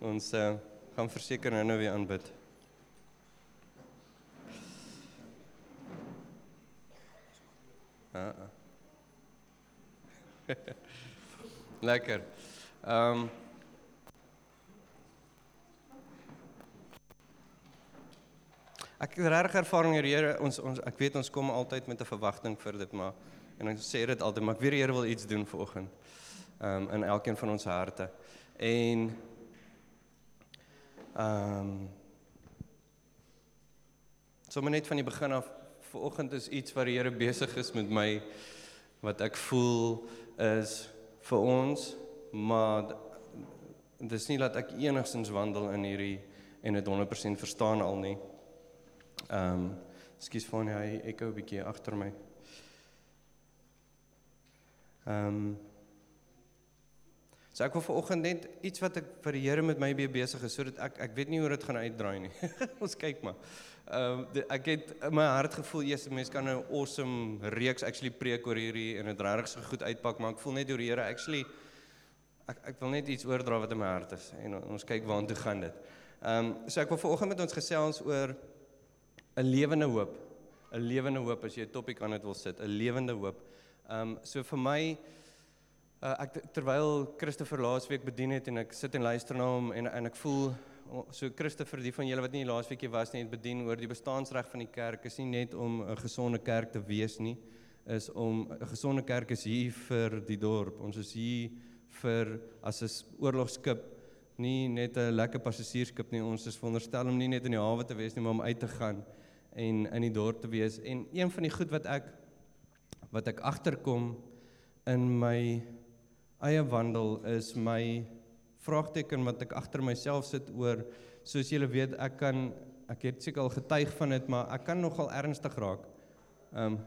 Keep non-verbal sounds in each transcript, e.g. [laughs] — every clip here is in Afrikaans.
Ons uh, gaan verseker nou nou weer aanbid. Ah. ah. [laughs] Lekker. Ehm um, Ek het regtig ervaring hier Here ons ons ek weet ons kom altyd met 'n verwagting vir dit maar en ons sê dit altyd maar ek weet die Here wil iets doen vanoggend. Ehm um, in elkeen van ons harte. En ehm um, sommer net van die begin af vanoggend is iets wat die Here besig is met my wat ek voel is vir ons maar dit is nie dat ek enigstens wandel in hierdie en dit 100% verstaan al nie. Ehm um, skus van hy ek gou 'n bietjie agter my. Ehm um, So ek wil vanoggend net iets wat ek vir die Here met my besig is sodat ek ek weet nie hoe dit gaan uitdraai nie. [laughs] Ons kyk maar. Ehm uh, ek het in my hart gevoel eers mense kan 'n awesome reeks actually preek oor hierdie en dit regtig so goed uitpak, maar ek voel net deur die Here actually ek ek wil net iets oordra wat in my hart is en ons kyk waartoe gaan dit. Ehm um, so ek wil vanoggend met ons gesels oor 'n lewende hoop. 'n Lewende hoop as jy 'n topik aan dit wil sit, 'n lewende hoop. Ehm um, so vir my uh, ek terwyl Christopher laasweek bedien het en ek sit en luister na hom en en ek voel so Christopher die van julle wat nie laasweekie was nie het bedien oor die bestaansreg van die kerk is nie net om 'n gesonde kerk te wees nie is om 'n gesonde kerk is hier vir die dorp. Ons is hier vir as 'n oorlogskip nie net 'n lekker passasiersskip nie. Ons is veronderstel om nie net in die hawe te wees nie maar om uit te gaan en in die dorp te wees. En een van die goed wat ek wat ek agterkom in my eie wandel is my vraagteken wat ek agter myself sit oor soos julle weet ek kan ek het seker al getuig van dit maar ek kan nogal ernstig raak. Ehm um,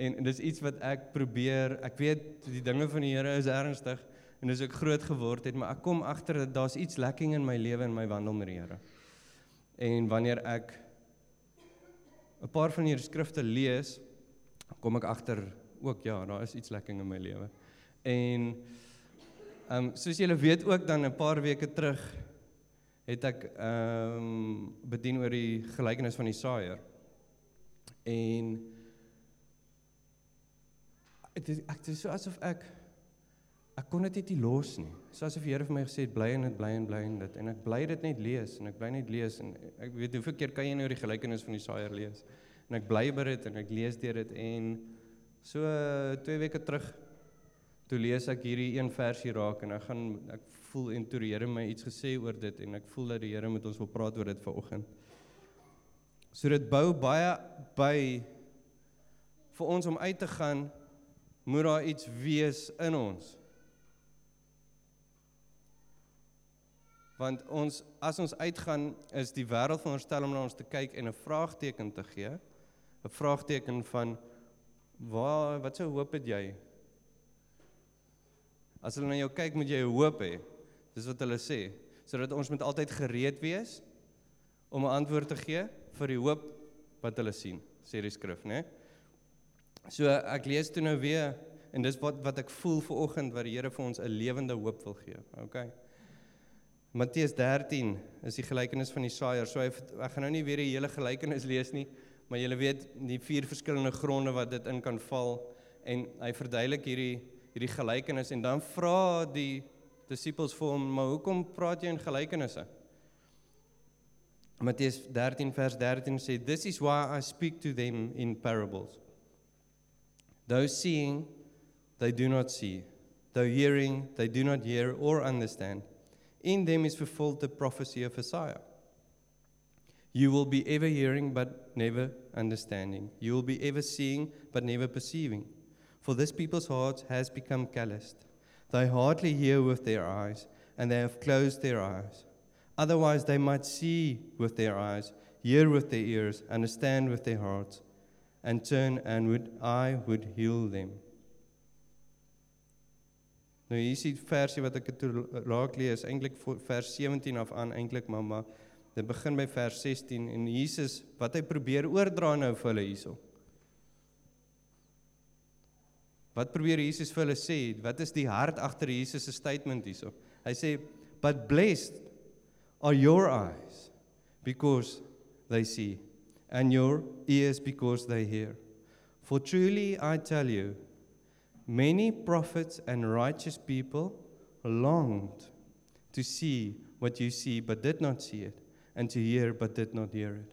en, en dis iets wat ek probeer ek weet die dinge van die Here is ernstig en dis ook groot geword het maar ek kom agter dat daar's iets lekking in my lewe en my wandel met die Here. En wanneer ek 'n paar van hierdie skrifte lees kom ek agter ook ja, daar is iets lekking in my lewe. En Ehm um, soos julle weet ook dan 'n paar weke terug het ek ehm um, bedien oor die gelykenis van die saaier. En dit ek dis so asof ek ek kon dit net nie los nie. So asof die Here vir my gesê het bly en dit bly en bly en dit en ek bly dit net lees en ek bly net lees en ek weet hoeveel keer kan jy nou die gelykenis van die saaier lees? En ek bly by dit en ek lees deur dit en so 2 weke terug toe lees ek hierdie een versie raak en ek gaan ek voel en toe die Here my iets gesê oor dit en ek voel dat die Here met ons wil praat oor dit vanoggend. So dit bou baie by vir ons om uit te gaan moet daar iets wees in ons. Want ons as ons uitgaan is die wêreld veronderstel om na ons te kyk en 'n vraagteken te gee. 'n Vraagteken van waar wat se hoop het jy? As hulle na jou kyk, moet jy hoop hê. Dis wat hulle sê, sodat ons moet altyd gereed wees om 'n antwoord te gee vir die hoop wat hulle sien, sê die skrif, né? So ek lees toe nou weer en dis wat wat ek voel vir oggend wat die Here vir ons 'n lewende hoop wil gee. Okay. Matteus 13 is die gelykenis van die saaier. So ek gaan nou nie weer die hele gelykenis lees nie, maar julle weet die vier verskillende gronde wat dit in kan val en hy verduidelik hierdie hierdie gelykenis en dan vra die disippels vir hom, "Maar hoekom praat jy in gelykenisse?" Matteus 13 vers 13 sê, "This is why I speak to them in parables. Those seeing, they do not see. Though hearing, they do not hear or understand. In them is fulfilled the prophecy of Isaiah. You will be ever hearing but never understanding. You will be ever seeing but never perceiving." For this people's heart has become calloused. They hardly hear with their eyes, and they have closed their eyes. Otherwise, they might see with their eyes, hear with their ears, understand with their hearts, and turn, and would, I would heal them. Nou hier is die versie wat ek toe raak lees, eintlik vers 17 af aan eintlik mamma. Dit begin by vers 16 en Jesus wat hy probeer oordra nou vir hulle hierso. Wat probeer Jesus vir hulle sê? Wat is die hart agter Jesus se statement hierso? Hy sê but blessed are your eyes because they see and your ears because they hear. For truly I tell you, many prophets and righteous people longed to see what you see but did not see it, and to hear but did not hear it.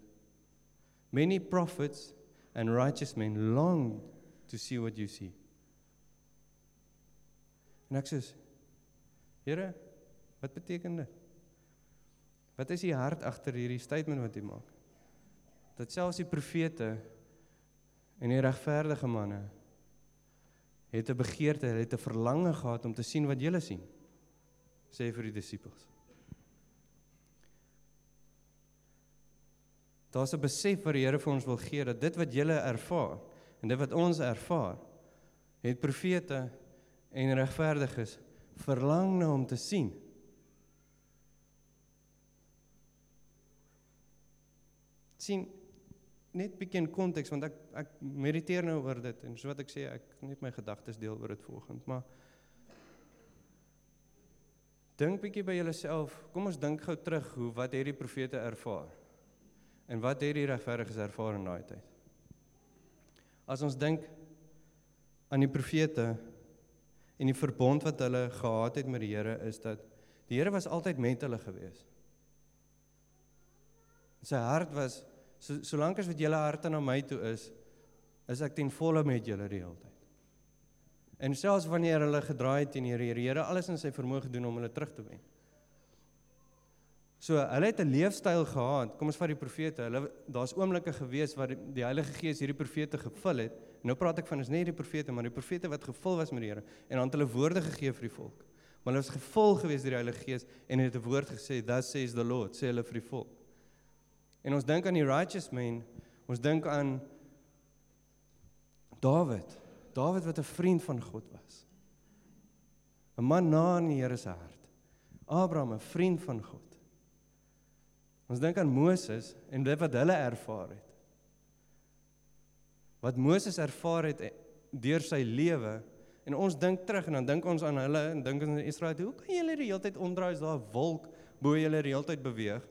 Many prophets and righteous men longed to see what you see. En ek sê, Here, wat beteken dit? Wat is die hart agter hierdie statement wat jy maak? Dat selfs die profete en die regverdige manne het 'n begeerte, het 'n verlange gehad om te sien wat julle sien. Sê vir die disippels. Daar's 'n besef wat die Here vir ons wil gee dat dit wat julle ervaar en dit wat ons ervaar, het profete en regverdiges verlang na om te sien. sien net bietjie in konteks want ek ek mediteer nou oor dit en so wat ek sê ek net my gedagtes deel oor dit volgens maar dink bietjie by jouself kom ons dink gou terug hoe wat het die profete ervaar en wat het die regverdiges ervaar in daai tyd as ons dink aan die profete en die verbond wat hulle gehad het met die Here is dat die Here was altyd met hulle gewees sy hart was So solank as wat julle harte na my toe is, is ek ten volle met julle die hele tyd. En selfs wanneer hulle gedraai het teen die Here, Here alles in sy vermoë gedoen om hulle terug te wen. So, hulle het 'n leefstyl gehad. Kom ons vat die profete. Hulle daar's oomblikke gewees waar die, die Heilige Gees hierdie profete gevul het. Nou praat ek van is nie die profete, maar die profete wat gevul was met die Here en aan hulle woorde gegee vir die volk. Maar hulle was gevul gewees deur die Heilige Gees en het 'n woord gesê, "Thus says the Lord," sê hulle vir die volk. En ons dink aan die righteous man, ons dink aan Dawid. Dawid wat 'n vriend van God was. 'n Man na in die Here se hart. Abraham, 'n vriend van God. Ons dink aan Moses en dit wat hulle ervaar het. Wat Moses ervaar het deur sy lewe en ons dink terug en dan dink ons aan hulle en dink aan Israel. Hoe kan julle die hele tyd omdraai as daar 'n wolk bo julle die hele tyd beweeg?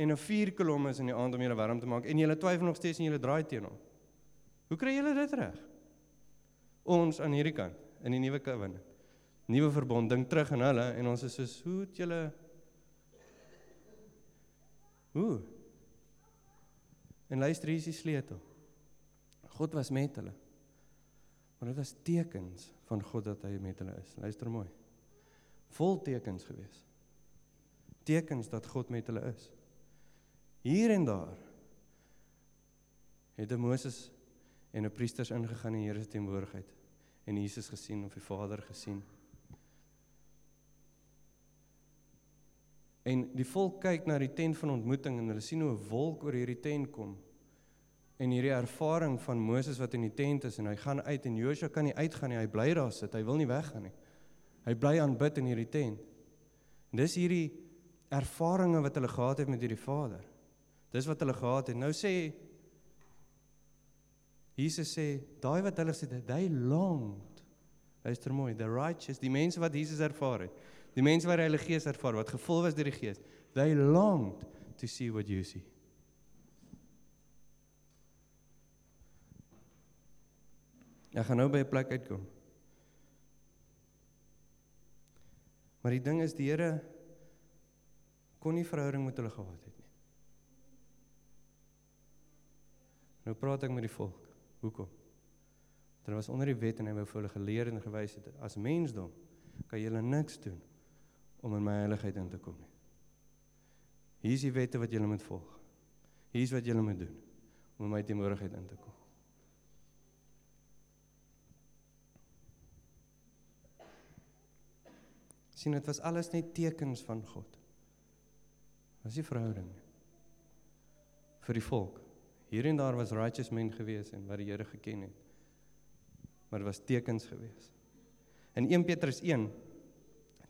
en 'n vuurkolom is in die aand om julle warm te maak en julle twyfel nog steeds en julle draai teen hom. Hoe kry julle dit reg? Ons aan hierdie kant in die nuwe covenant. Nuwe verbond ding terug aan hulle en ons is soos hoe het julle Hoe? En luister hier is die sleutel. God was met hulle. Maar dit was tekens van God dat hy met hulle is. Luister mooi. Vol tekens gewees. Tekens dat God met hulle is. Hier en daar het 'n Moses en 'n priesters ingegaan in die Here se teenwoordigheid en Jesus gesien of die Vader gesien. En die volk kyk na die tent van ontmoeting en hulle sien hoe 'n wolk oor hierdie tent kom. En hierdie ervaring van Moses wat in die tent is en hy gaan uit en Joshua kan nie uitgaan nie, hy bly daar sit, hy wil nie weggaan nie. Hy bly aanbid in hierdie tent. En dis hierdie ervarings wat hulle gehad het met hierdie Vader. Dis wat hulle gehad het. Nou sê Jesus sê, daai wat hulle sê, they longed. Luister mooi, the righteous, die mense wat Jesus ervaar het. Die mense wat die Heilige Gees ervaar, wat gevul was deur die Gees. They longed to see what you see. Ek gaan nou by 'n plek uitkom. Maar die ding is die Here kon nie verhouding met hulle gehad het. Nou praat ek met die volk. Hoekom? Want hulle was onder die wet en hy wou vir hulle geleer en gewys het as mensdom kan julle niks doen om in my heiligheid in te kom nie. Hier is die wette wat julle moet volg. Hier is wat julle moet doen om in my teenwoordigheid in te kom. Sien dit was alles net tekens van God. Was die verhouding vir die volk. Hier en daar was righteous men gewees en wat die Here geken het. Maar dit was tekens gewees. In 1 Petrus 1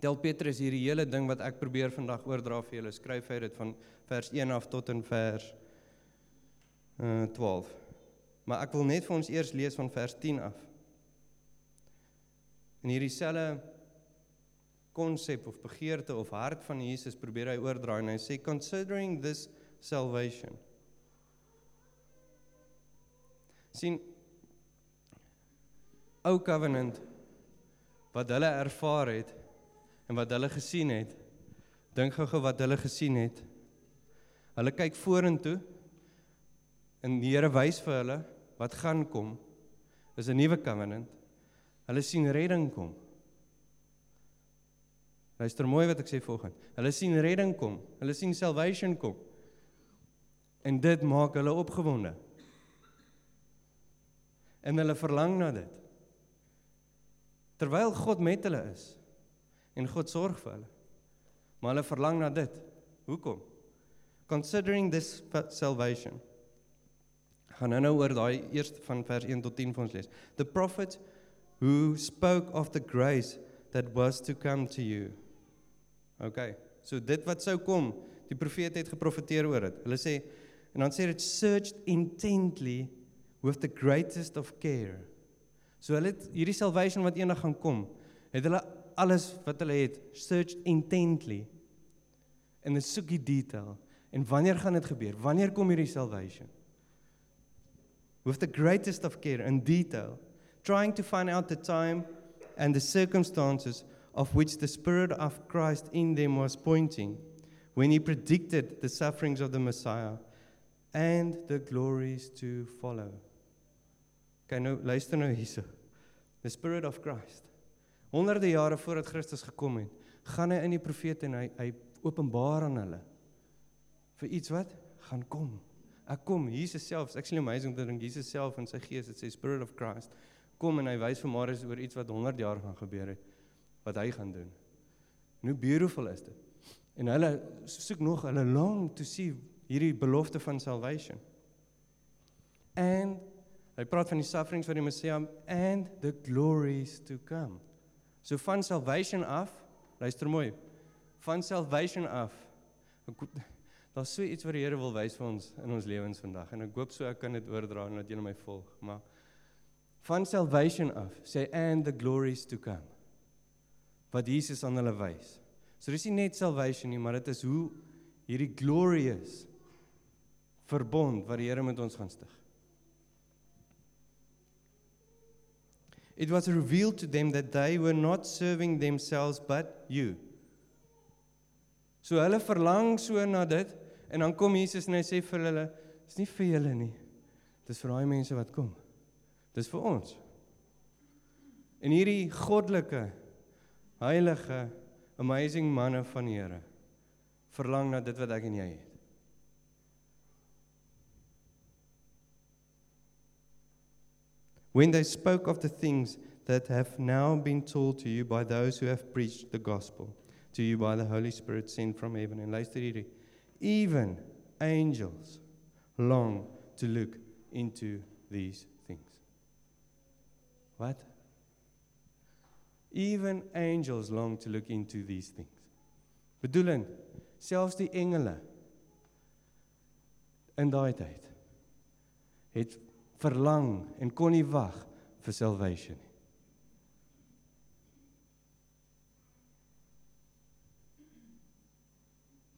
tel Petrus hierdie hele ding wat ek probeer vandag oordra vir julle. Skryf hy dit van vers 1 af tot in vers uh 12. Maar ek wil net vir ons eers lees van vers 10 af. In hierdie selfe konsep of begeerte of hart van Jesus probeer hy oordraai en hy sê considering this salvation. sien ou covenant wat hulle ervaar het en wat hulle gesien het. Dink gou-gou wat hulle gesien het. Hulle kyk vorentoe en die Here wys vir hulle wat gaan kom. Dis 'n nuwe covenant. Hulle sien redding kom. Luister mooi wat ek sê volgens. Hulle sien redding kom. Hulle sien salvation kom. En dit maak hulle opgewonde. En hulle verlang na dit. Terwyl God met hulle is en God sorg vir hulle. Maar hulle verlang na dit. Hoekom? Considering this salvation. Gaan nou oor daai eerste van vers 1 tot 10 vir ons lees. The prophet who spoke of the grace that was to come to you. Okay. So dit wat sou kom, die profeet het geprofeteer oor dit. Hulle sê en dan sê dit searched intently with the greatest of care. So hulle het hierdie salvation wat eendag gaan kom, het hulle alles wat hulle het searched intently en hulle soek die detail en wanneer gaan dit gebeur? Wanneer kom hierdie salvation? With the greatest of care and detail, trying to find out the time and the circumstances of which the spirit of Christ in them was pointing when he predicted the sufferings of the Messiah and the glories to follow. Kyk nou, luister nou hierso. The Spirit of Christ. Honderde jare voordat Christus gekom het, gaan hy in die profete en hy hy openbaar aan hulle vir iets wat gaan kom. Ek kom Jesus self, actually amazing dat dink Jesus self in sy gees, dit sê Spirit of Christ, kom en hy wys vir Marius oor iets wat 100 jaar gaan gebeur het wat hy gaan doen. Hoe beautiful is dit? En hulle soek nog hulle long to see hierdie belofte van salvation. And Hy praat van die sufferings van die Messia and the glories to come. So van salvation af, luister mooi. Van salvation af. [laughs] Daar's so iets wat die Here wil wys vir ons in ons lewens vandag en ek hoop so ek kan dit oordra en dat julle my volg, maar van salvation af sê and the glories to come. Wat Jesus aan hulle wys. So dis nie net salvation nie, maar dit is hoe hierdie glorious verbond wat die Here met ons gaan stig. it was revealed to them that they were not serving themselves but you. So hulle verlang so na dit en dan kom Jesus en hy sê vir hulle, dis nie vir julle nie. Dis vir daai mense wat kom. Dis vir ons. En hierdie goddelike heilige amazing manne van die Here verlang na dit wat ek en jy het. when they spoke of the things that have now been told to you by those who have preached the gospel to you by the Holy Spirit sent from heaven. And luister hierdie. Even angels long to look into these things. What? Even angels long to look into these things. Bedoelend, selfs die engele in daai tyd het verlang en kon nie wag vir salvation nie.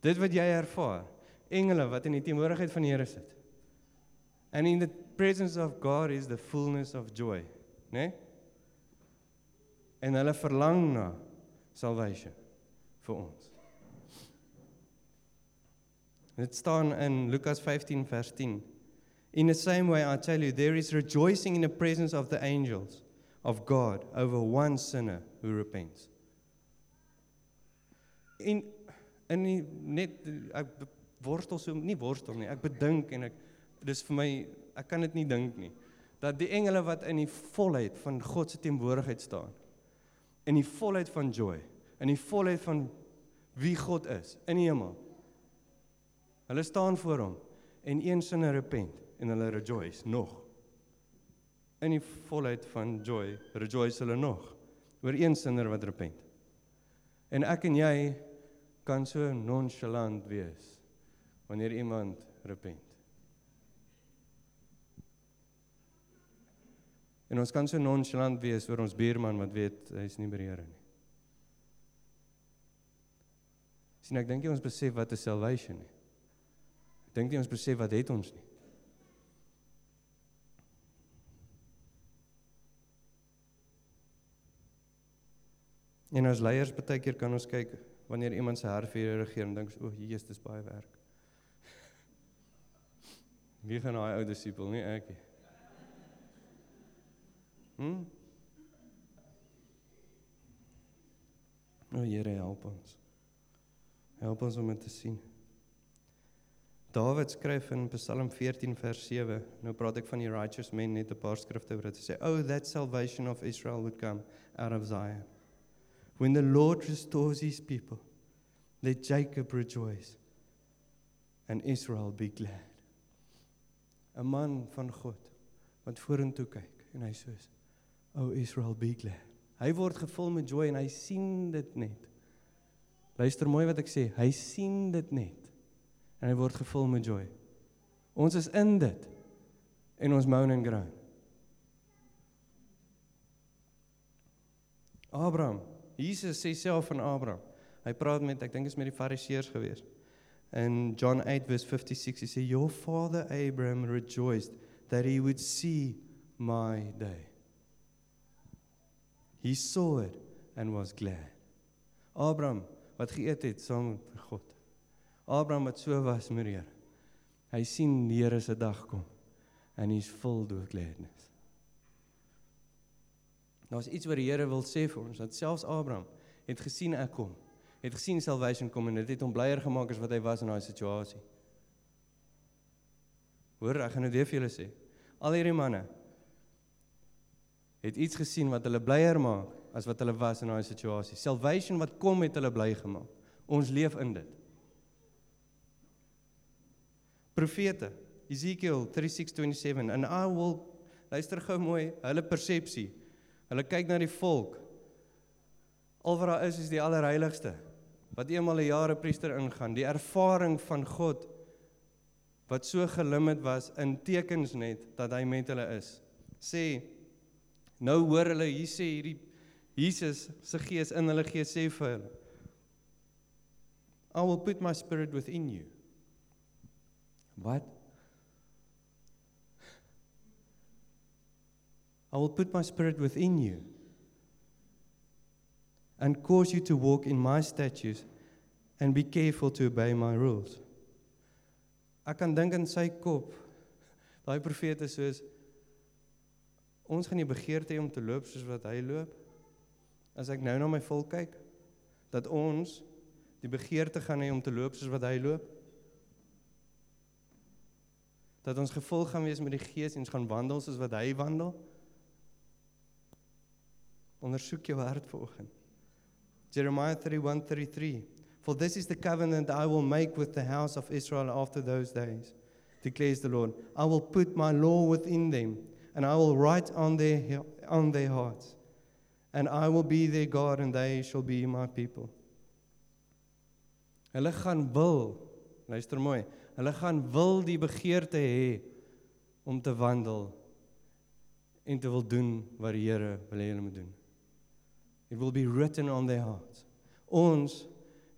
Dit wat jy ervaar, engele wat in die teenwoordigheid van die Here sit. And in the presence of God is the fullness of joy, né? Nee? En hulle verlang na salvation vir ons. Dit staan in Lukas 15 vers 10. In the same way, I tell you, there is rejoicing in the presence of the angels of God over one sinner who repents. In in die, net ek worstel so nie worstel nie. Ek bedink en ek dis vir my ek kan dit nie dink nie dat die engele wat in die volheid van God se teenwoordigheid staan in die volheid van joy, in die volheid van wie God is in die hemel. Hulle staan voor hom en een sinner repent en hulle rejoice nog. In die volheid van joy rejoice hulle nog oor een sinner wat repent. En ek en jy kan so nonchalant wees wanneer iemand repent. En ons kan so nonchalant wees oor ons buurman wat weet hy is nie by die Here nie. sien ek dink jy ons besef wat is salvation nie. Ek dink nie ons besef wat het ons nie. En as leiers baie keer kan ons kyk wanneer iemand se hart vir die regeer en dink o, oh, Jesus, dis baie werk. [laughs] Wie gaan daai ou disipel nie ek nie. Hm? O, Here, help ons. Help ons om dit te sien. Dawid skryf in Psalm 14 vers 7. Nou praat ek van die righteous men net 'n paar skrifte oor dit. Hy sê, "Oh that salvation of Israel would come out of Zion." When the Lord restores his people, let Jacob rejoice and Israel be glad. 'n Man van God wat vorentoe kyk en hy sê, "O Israel, be glad." Hy word gevul met joy en hy sien dit net. Luister mooi wat ek sê, hy sien dit net. En hy word gevul met joy. Ons is in dit en ons moan en groan. Abraham Jesus sê self van Abraham. Hy praat met ek dink is met die Fariseërs gewees. In John 8 verse 56 he say your father Abraham rejoiced that he would see my day. He saw it and was glad. Abraham wat geëet het saam met God. Abraham wat so was met die Here. Hy sien die Here se dag kom and he's full with gladness. Daar's iets wat die Here wil sê vir ons dat selfs Abraham het gesien ek kom. Het gesien salvation kom en dit het hom blyer gemaak as wat hy was in daai situasie. Hoor, ek gaan nou weer vir julle sê. Al hierdie manne het iets gesien wat hulle blyer maak as wat hulle was in daai situasie. Salvation wat kom het hulle bly gemaak. Ons leef in dit. Profete Ezekiel 36:27 and I will luister gou mooi hulle persepsie Hulle kyk na die volk. Al wat daar is is die allerheiligste wat eenmal 'n jare priester ingaan, die ervaring van God wat so gelimit was in tekens net dat hy met hulle is. Sê nou hoor hulle hier sê hierdie Jesus se gees in hulle gees sê vir hulle I will put my spirit within you. What? I will put my spirit within you and cause you to walk in my statutes and be careful to obey my rules. Ek kan dink in sy kop [laughs] daai profete soos ons gaan nie begeerte hê om te loop soos wat hy loop. As ek nou na my volk kyk dat ons die begeerte gaan hê om te loop soos wat hy loop. Dat ons gevolg gaan wees met die gees en ons gaan wandel soos wat hy wandel. Ondersoek jou hart vanoggend. Jeremiah 31:33 For this is the covenant I will make with the house of Israel after those days declares the Lord I will put my law within them and I will write on their on their hearts and I will be their God and they shall be my people. Hulle gaan wil luister mooi. Hulle gaan wil die begeerte hê om te wandel en te wil doen wat die Here wil hê hulle moet doen. It will be written on their hearts. Ons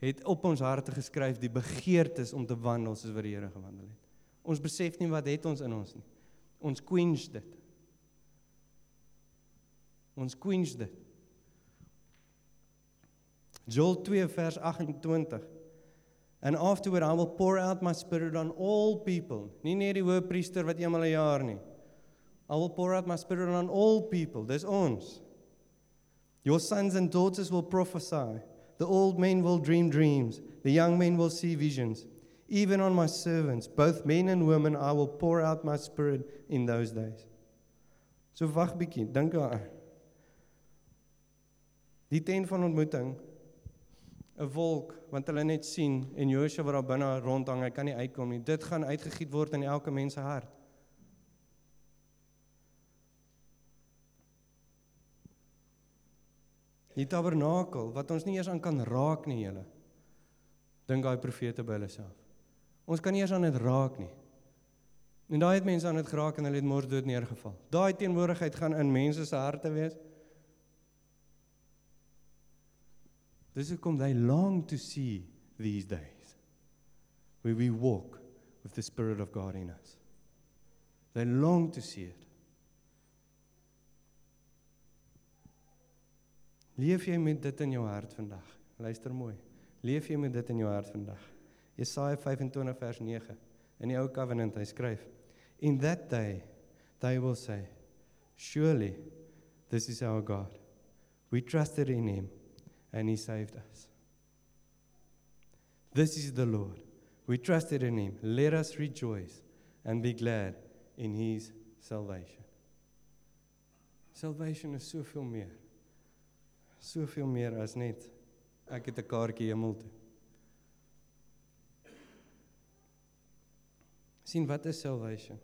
het op ons harte geskryf die begeertes om te wandel soos wat die Here gewandel het. Ons besef nie wat het ons in ons nie. Ons quench dit. Ons quench dit. Joel 2 vers 28 And afterward I will pour out my spirit on all people. Nie net die hoëpriester wat eenmal 'n jaar nie. I will pour out my spirit on all people. Dis ons. Your sons and daughters will prophesy. The old men will dream dreams. The young men will see visions. Even on my servants, both men and women, I will pour out my spirit in those days. So wag bietjie, dink daaraan. Die tent van ontmoeting 'n wolk want hulle net sien en Josua wat daar binne rondhang, hy kan nie uitkom nie. Dit gaan uitgegiet word in elke mens se hart. Die tabernakel wat ons nie eers aan kan raak nie, julle. Dink daai profete by hulle self. Ons kan nie eers aan dit raak nie. En daai het mense aan dit geraak en hulle het mors dood neergeval. Daai teenwoordigheid gaan in mense se harte wees. Dis hoekom they long to see these days, where we walk with the Spirit of God in us. They long to see it. Leef jy met dit in jou hart vandag? Luister mooi. Leef jy met dit in jou hart vandag? Jesaja 25 vers 9 in die ou covenant hy skryf: In that day they will say, surely this is our God. We trusted in him and he saved us. This is the Lord. We trusted in him. Let us rejoice and be glad in his salvation. Salvation is soveel meer. Soveel meer as net ek het 'n kaartjie hemel toe. sien wat is salvation?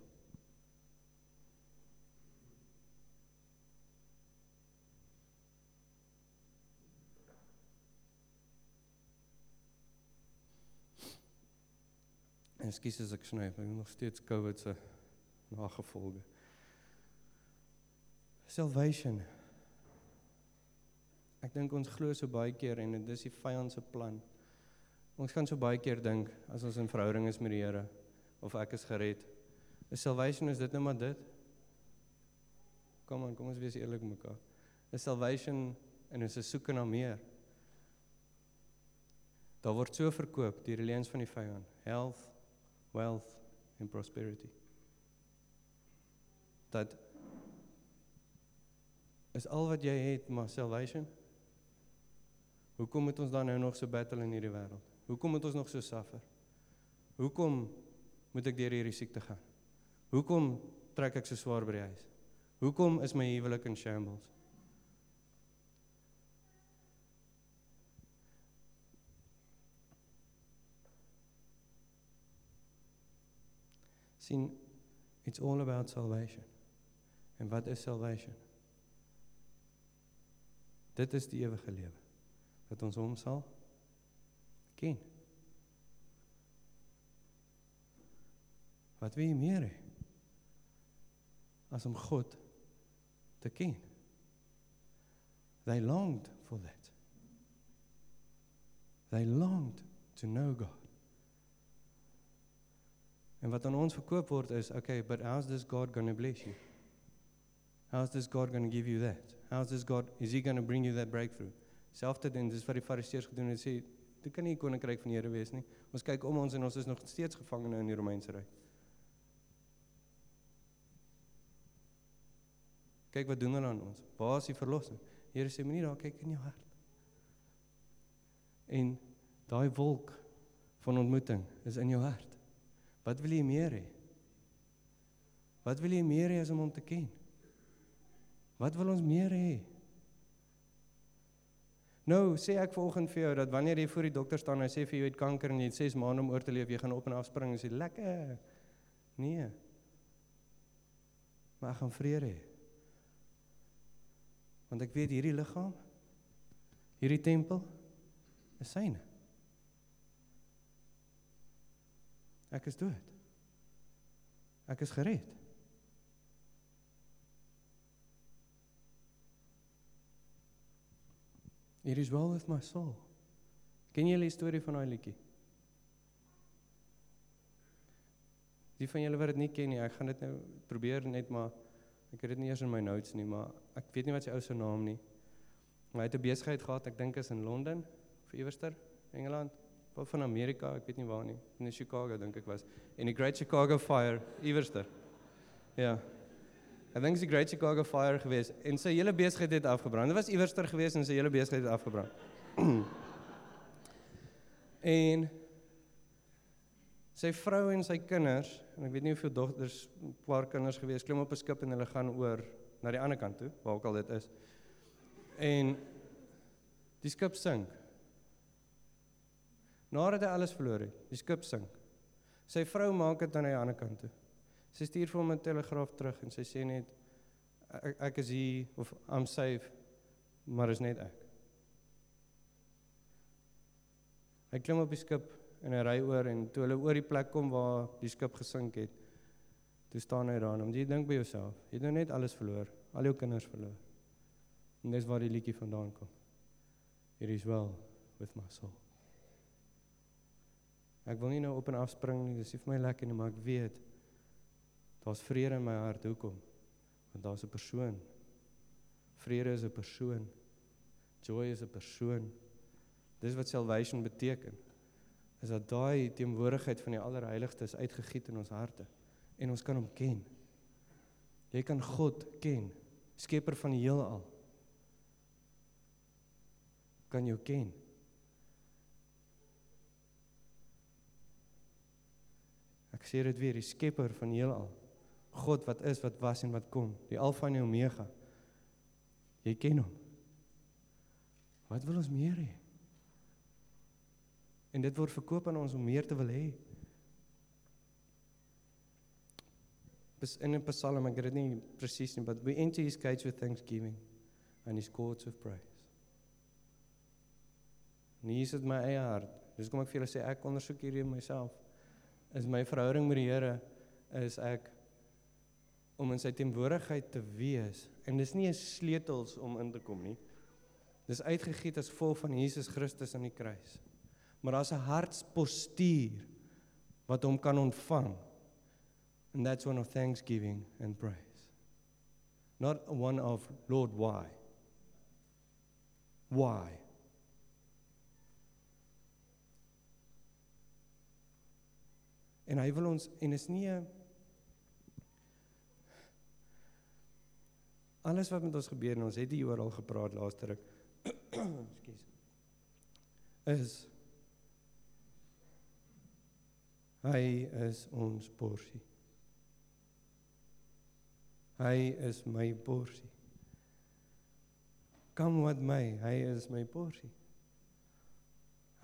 Ekskuus as ek sny, ek het nog steeds COVID se nagevolge. Salvation. Ek dink ons glo so baie keer en dit is die vyand se plan. Ons kan so baie keer dink as ons in verhouding is met die Here of ek is gered. Is salvation is dit nou maar dit? Kom aan, kom ons wees eerlik mekaar. Is salvation en is 'n soeke na meer? Daar word so verkoop die leuns van die vyand. Health, wealth and prosperity. Dat is al wat jy het, maar salvation. Hoekom moet ons dan nou nog so battle in hierdie wêreld? Hoekom moet ons nog so suffer? Hoekom moet ek deur hierdie siekte gaan? Hoekom trek ek so swaar by die huis? Hoekom is my huwelik in shambles? Sien it's all about salvation. En wat is salvation? Dit is die ewige lewe wat ons hom sal ken. Wat wil jy meer hê? As om God te ken. They longed for that. They longed to know God. En wat aan ons verkoop word is, okay, but how's this God going to bless you? How's this God going to give you that? How's this God is he going to bring you that breakthrough? Selfde ding, dis wat die Fariseërs gedoen het, sê, dit kan nie die koninkryk van die Here wees nie. Ons kyk om ons en ons is nog steeds gevangene in die Romeinse ryk. Kyk wat doen hulle aan ons. Waar is die verlossing? Here sê moenie daar kyk in jou hart. En daai wolk van ontmoeting is in jou hart. Wat wil jy meer hê? Wat wil jy meer hê as om hom te ken? Wat wil ons meer hê? Nou, sê ek vanoggend vir jou dat wanneer jy voor die dokter staan en hy sê vir jou jy het kanker en jy het 6 maande om oor te leef, jy gaan op en af spring en sê lekker. Nee. Maar ek gaan vrede hê. Want ek weet hierdie liggaam, hierdie tempel is syne. Ek is dood. Ek is gered. It is well with my soul. Ken jy die storie van daai liedjie? Die van julle wat dit nie ken nie, ek gaan dit nou probeer net maar ek het dit nie eers in my notes nie, maar ek weet nie wat sy ou se naam nie. Maar hy het 'n besigheid gehad, ek dink is in Londen of iewerster, Engeland of van Amerika, ek weet nie waar nie, in Chicago dink ek was. En die Great Chicago Fire iewerster. Ja. Ek dink dis die Great Chicago Fire gewees en sy hele besigheid het afgebrand. Dit was iewerster gewees en sy hele besigheid het afgebrand. [clears throat] en sy vrou en sy kinders, en ek weet nie hoeveel dogters, paar kinders gewees, klim op 'n skip en hulle gaan oor na die ander kant toe, waar ook al dit is. En die skip sink. Nadat hy alles verloor het, die skip sink. Sy vrou maak dit aan die ander kant toe. Sy stuur vir hom 'n telegraaf terug en sy sê net ek, ek is hier of I'm safe, maar is net ek. Hy klim op die skip en hy ry oor en toe hulle oor die plek kom waar die skip gesink het, toe staan hy daar en om jy dink by jouself, jy het nou net alles verloor, al jou kinders verloor. En dis waar die liedjie vandaan kom. It is well with my soul. Ek wil nie nou op en af spring nie. Dis nie vir my lekker nie, maar ek weet daar's vrede in my hart. Hoekom? Want daar's 'n persoon. Vrede is 'n persoon. Joy is 'n persoon. Dis wat salvation beteken. Is dat daai teenwoordigheid van die Allerheiligste is uitgegiet in ons harte en ons kan hom ken. Jy kan God ken, skepper van die heelal. Kan jou ken. Ek sê dit weer, die skepper van die heelal. God wat is, wat was en wat kom, die Alfa en die Omega. Jy ken hom. Wat wil ons meer hê? En dit word verkoop aan ons om meer te wil hê. In 'n Psalm, ek weet dit nie presies nie, but we enter his gates with thanksgiving and his courts with praise. Nie is dit my eie hart. Dis kom ek vir julle sê ek ondersoek hierdie myself is my verhouding met die Here is ek om in sy teenwoordigheid te wees en dis nie 'n sleutels om in te kom nie. Dis uitgegiet as vol van Jesus Christus aan die kruis. Maar daar's 'n hartspostuur wat hom kan ontvang. And that's one of thanksgiving and praise. Not one of Lord why? Why? En hy wil ons en is nie alles wat met ons gebeur en ons het hier oor al gepraat laaste ruk. [coughs] Ekskuus. Is hy is ons porsie. Hy is my porsie. Kom wat my, hy is my porsie.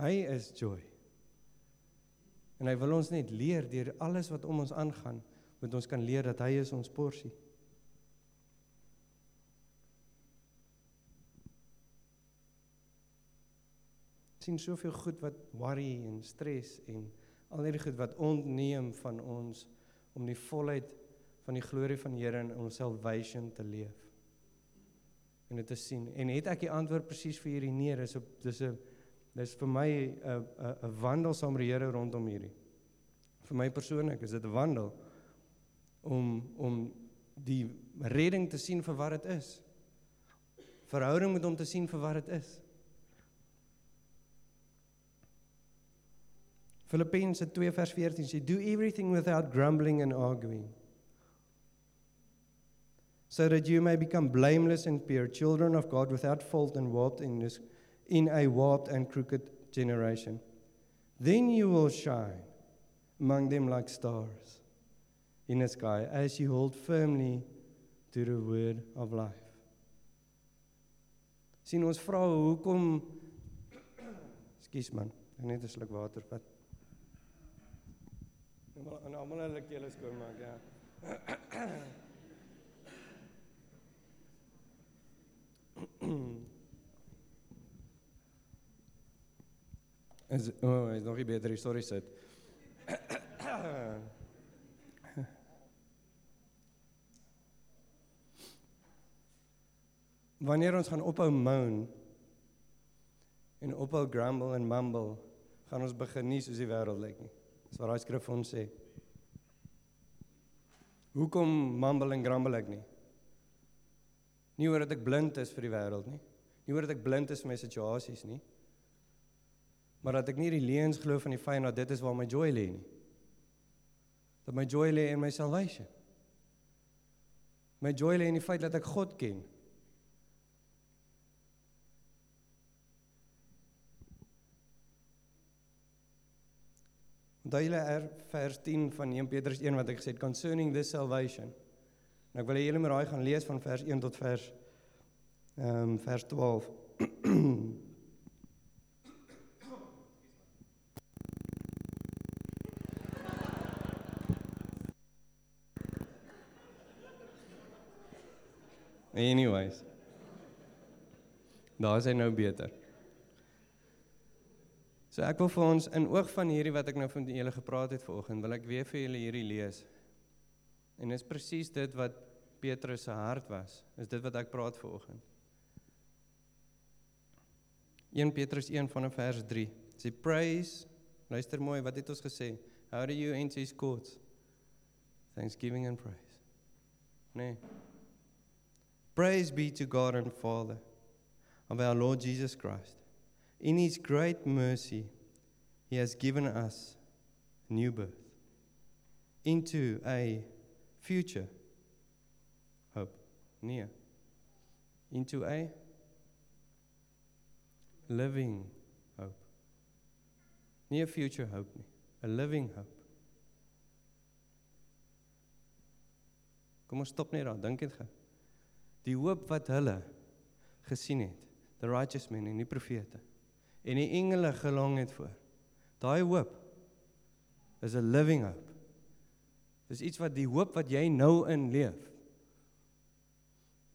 Hy is joy. En hy wil ons net leer deur alles wat om ons aangaan, moet ons kan leer dat hy is ons porsie. sien soveel goed wat worry en stres en al hierdie goed wat ontneem van ons om die volheid van die glorie van die Here in ons salvation te leef. En dit te sien. En het ek die antwoord presies vir hierdie nee, dis 'n dis 'n Dis vir my 'n 'n 'n wandel saam met die Here rondom hierdie. Vir my persoonlik is dit 'n wandel om om die redding te sien vir wat dit is. Verhouding met hom te sien vir wat dit is. Filippense 2 vers 14 sê do everything without grumbling and arguing so that you may become blameless and pure children of God without fault and warped in this in a warped and crooked generation. Then you will shine among them like stars in the sky as you hold firmly to the word of life. sien ons vra hoekom Skus man, ek net 'n sluk water vat. En almal hulle kele skoon maak, ja. [clears throat] [clears throat] O, oh, is nog 'n beter storie sit. Wanneer ons gaan ophou moan en ophou grumble en mumble, gaan ons begin nie soos die wêreld lyk nie. Dis wat daai skrif ons sê. Hoekom mumble en grumble ek nie? Nie oor dat ek blind is vir die wêreld nie. Nie oor dat ek blind is vir my situasies nie maar dat ek nie die leuns glo van die fyn dat dit is waar my joy lê nie. Dat my joy lê in my salvation. My joy lê in die feit dat ek God ken. Onthou julle er vers 10 van 1 Petrus 1 wat ek gesê het concerning this salvation. En ek wil julle moet raai gaan lees van vers 1 tot vers ehm um, vers 12. [clears throat] Anyways. Daar is hy nou beter. So ek wil vir ons in oog van hierdie wat ek nou van julle gepraat het vanoggend, wil ek weer vir julle hierdie lees. En dit is presies dit wat Petrus se hart was. Is dit wat ek praat vanoggend. 1 Petrus 1 van vers 3. Sê praise Luister mooi, wat het ons gesê? How do you enter his courts? Thanksgiving and praise. Nee. Praise be to God and Father of our Lord Jesus Christ. In his great mercy, he has given us new birth into a future hope. Near. Into a living hope. near future hope a living hope. Kom ons stop net daar, dink dit gou. Die hoop wat hulle gesien het, the righteous men en die profete en die engele gelang het voor. Daai hoop is 'n living hope. Dis iets wat die hoop wat jy nou in leef.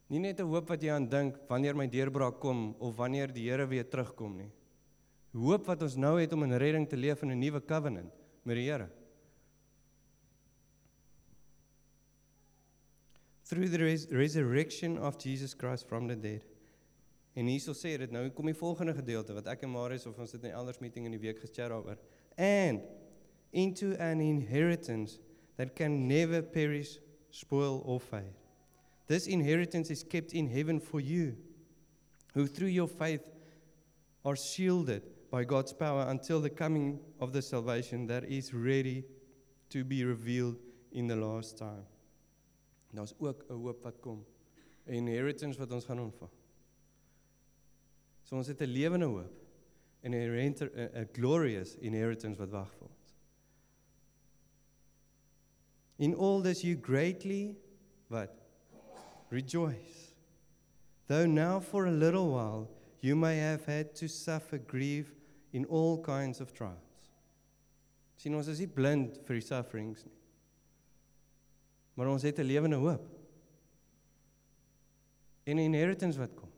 Nie net 'n hoop wat jy aan dink wanneer my deurbraak kom of wanneer die Here weer terugkom nie. Hoop wat ons nou het om in redding te leef in 'n nuwe covenant met die Here. Through the res resurrection of Jesus Christ from the dead. En hierso sê dit nou kom die volgende gedeelte wat ek en Marius of ons dit in elders meeting in die week gechat daaroor. And into an inheritance that can never perish, spoil or fade. This inheritance is kept in heaven for you, who through your faith are shielded by God's power until the coming of the salvation that is ready to be revealed in the last time. Daar's ook 'n hoop wat kom. 'n Inheritance wat ons gaan ontvang. So ons het 'n lewende hoop en 'n glorious inheritance wat wag vir ons. In all this you greatly what rejoice. Though now for a little while you may have had to suffer grief in all kinds of trials. Sien ons is nie blind vir die sufferings nie. Maar ons het 'n lewende hoop. En 'n inheritance wat kom.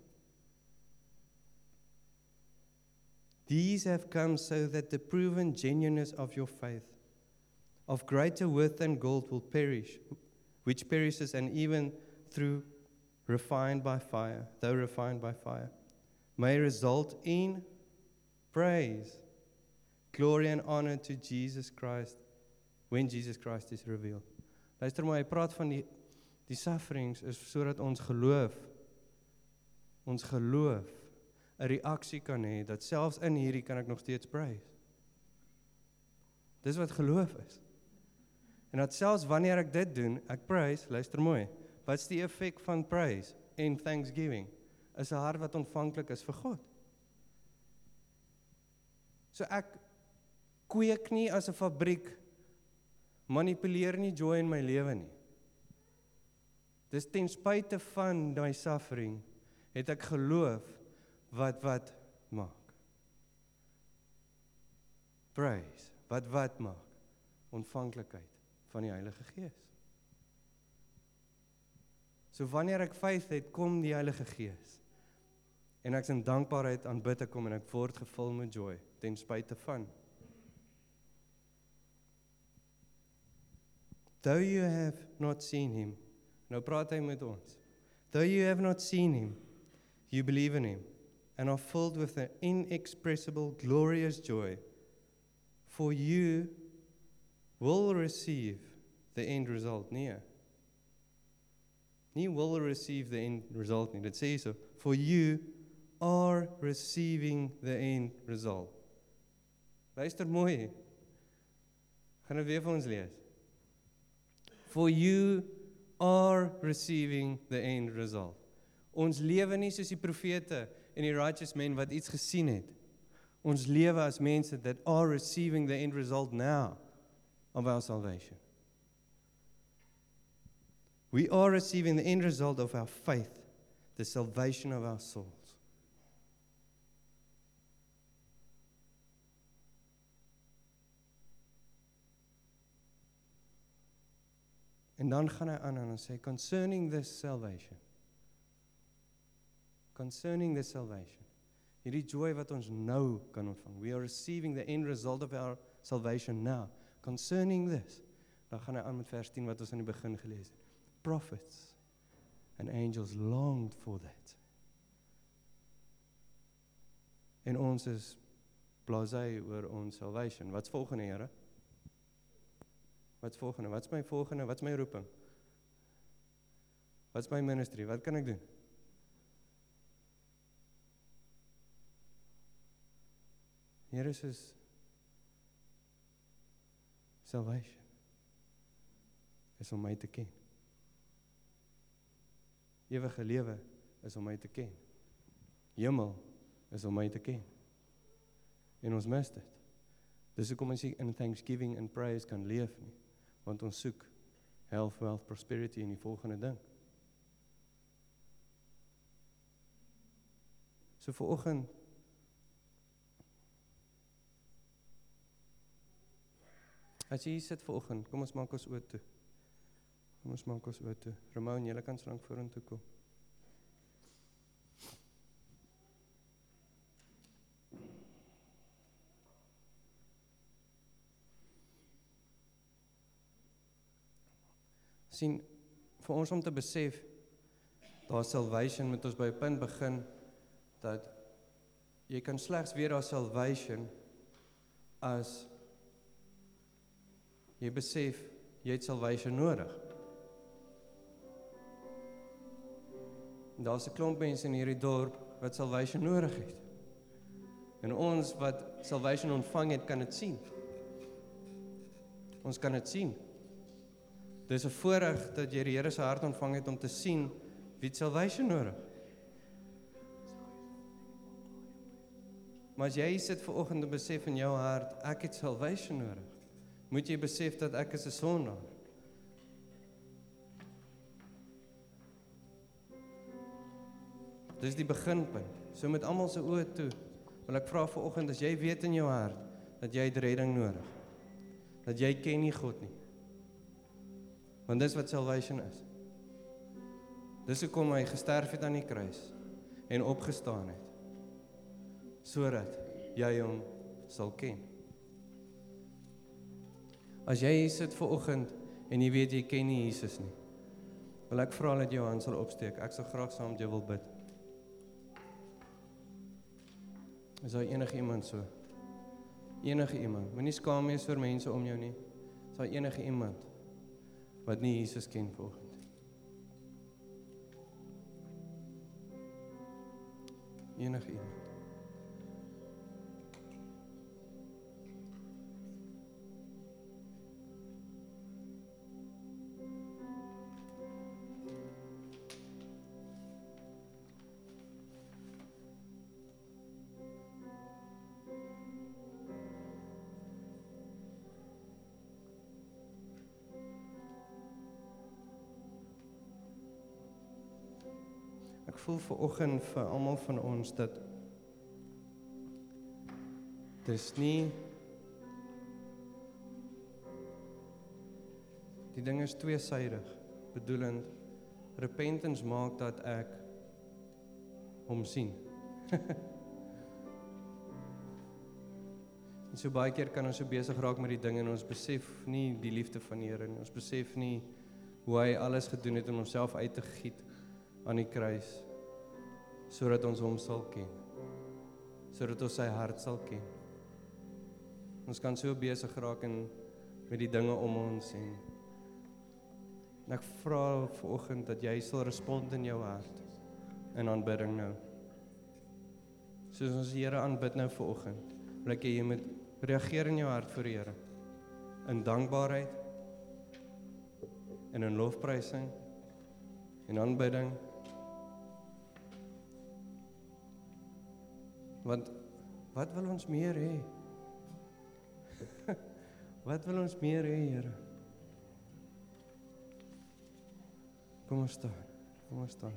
These have come so that the proven genuineness of your faith, of greater worth than gold, will perish, which perishes, and even through refined by fire, though refined by fire, may result in praise, glory, and honor to Jesus Christ when Jesus Christ is revealed. Luister maar, hy praat van die die sufferings is sodat ons geloof ons geloof 'n reaksie kan hê dat selfs in hierdie kan ek nog steeds prys. Dis wat geloof is. En dat selfs wanneer ek dit doen, ek prys, luister mooi. Wat's die effek van praise en thanksgiving? Is 'n hart wat ontvanklik is vir God. So ek kweek nie as 'n fabriek manipuleer nie joy in my lewe nie. Dis ten spyte van my suffering het ek geloof wat wat maak. Praise, wat wat maak? Ontvanklikheid van die Heilige Gees. So wanneer ek faith het, kom die Heilige Gees. En ek's in dankbaarheid aanbid ek hom en ek word gevul met joy ten spyte van Though you have not seen him. Nou praat hy met ons. Though you have not seen him, you believe in him and are filled with an inexpressible, glorious joy, for you will receive the end result near. Nie will receive the end result nie. Dit sê so, for you are receiving the end result. Luister mooi. Gaan dit weer vir ons lees. For you are receiving the end result. Ons lewe nie soos die profete en die righteous men wat iets gesien het. Ons lewe as mense that are receiving the end result now of our salvation. We are receiving the end result of our faith, the salvation of our souls. En dan gaan hy aan en sê concerning this salvation concerning this salvation. Hierdie joy wat ons nou kan ontvang. We are receiving the end result of our salvation now. Concerning this. Dan gaan hy aan met vers 10 wat ons aan die begin gelees het. Prophets and angels longed for that. En ons is hy oor ons salvation. Wat's volgende, Here? Wat's volgende? Wat's my volgende? Wat's my roeping? Wat's my ministry? Wat kan ek doen? Here is salvation. Is om my te ken. Ewige lewe is om my te ken. Hemel is om my te ken. En ons mis dit. Dis hoekom ons in thanksgiving and praise kan leef nie, want ons soek health, wealth, prosperity in die volgende ding. So vir oggend As jy sit vir oggend, kom ons maak ons oë toe. Kom ons maak ons oë toe. Ramon, jy kan slank vorentoe kom. Sien vir ons om te besef daar salvation met ons by 'n punt begin dat jy kan slegs weer daar salvation as jy besef jy het salvation nodig. Daar's 'n klomp mense in hierdie dorp wat salvation nodig het. En ons wat salvation ontvang het, kan dit sien. Ons kan dit sien. Dis 'n voorreg dat jy die Here se hart ontvang het om te sien wie salvation nodig. Maar as jy sit ver oggend en besef in jou hart ek het salvation nodig, moet jy besef dat ek is 'n sondaar. Dis die beginpunt. So met almal se oë toe, wil ek vra ver oggend as jy weet in jou hart dat jy redding nodig. Dat jy ken nie God nie. Want dis wat salvation is. Dis hoekom hy gesterf het aan die kruis en opgestaan het. Sodat jy hom sal ken. As jy hier sit ver oggend en jy weet jy ken nie Jesus nie. Wil ek vra dat jou hand sal opsteek. Ek sal graag saam met jou wil bid. Is daar enige iemand so? Enige iemand. Moenie skaam wees vir mense om jou nie. Is daar enige iemand? Wat nie Jesus ken volgens. Enige iemand. Voel ver oggend vir almal van ons dat dis nie die ding is tweesydig bedoelend repentance maak dat ek hom sien [laughs] En so baie keer kan ons so besig raak met die ding en ons besef nie die liefde van die Here nie. Ons besef nie hoe hy alles gedoen het om homself uit te giet aan die kruis sodat ons hom sal ken. Sodat ons sy hart sal ken. Ons kan so besig raak in met die dinge om ons en en ek vra vanoggend dat jy sal respond in jou hart in aanbidding nou. Soos ons die Here aanbid nou vanoggend, wil ek hê jy moet reageer in jou hart vir die Here in dankbaarheid en in lofprysing en aanbidding Want wat wil ons meer hê? [laughs] wat wil ons meer hê, Here? Kom ons staan. Kom ons staan.